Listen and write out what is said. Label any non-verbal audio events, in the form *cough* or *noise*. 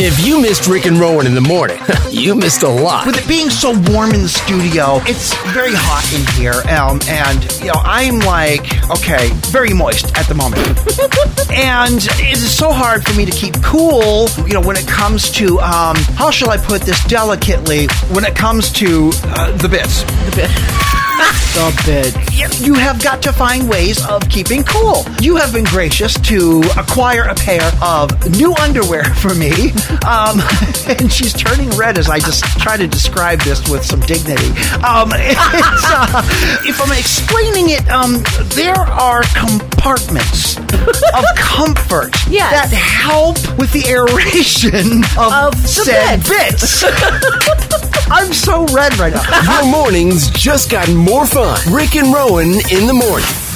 If you missed Rick and Rowan in the morning, *laughs* you missed a lot. With it being so warm in the studio, it's very hot in here, um, and you know I'm like, okay, very moist at the moment, *laughs* and it is so hard for me to keep cool. You know, when it comes to um, how shall I put this delicately? When it comes to uh, the bits, the bit. The bit. You- have got to find ways of keeping cool. You have been gracious to acquire a pair of new underwear *laughs* for me. Um, *laughs* and she's turning red as I just try to describe this with some dignity. Um, *laughs* uh, if I'm explaining it, um, there are compartments of comfort Yes. that help with the aeration of, Of said bits. I'm so red right now. Your mornings just got more fun. Rick and Rowan in the morning.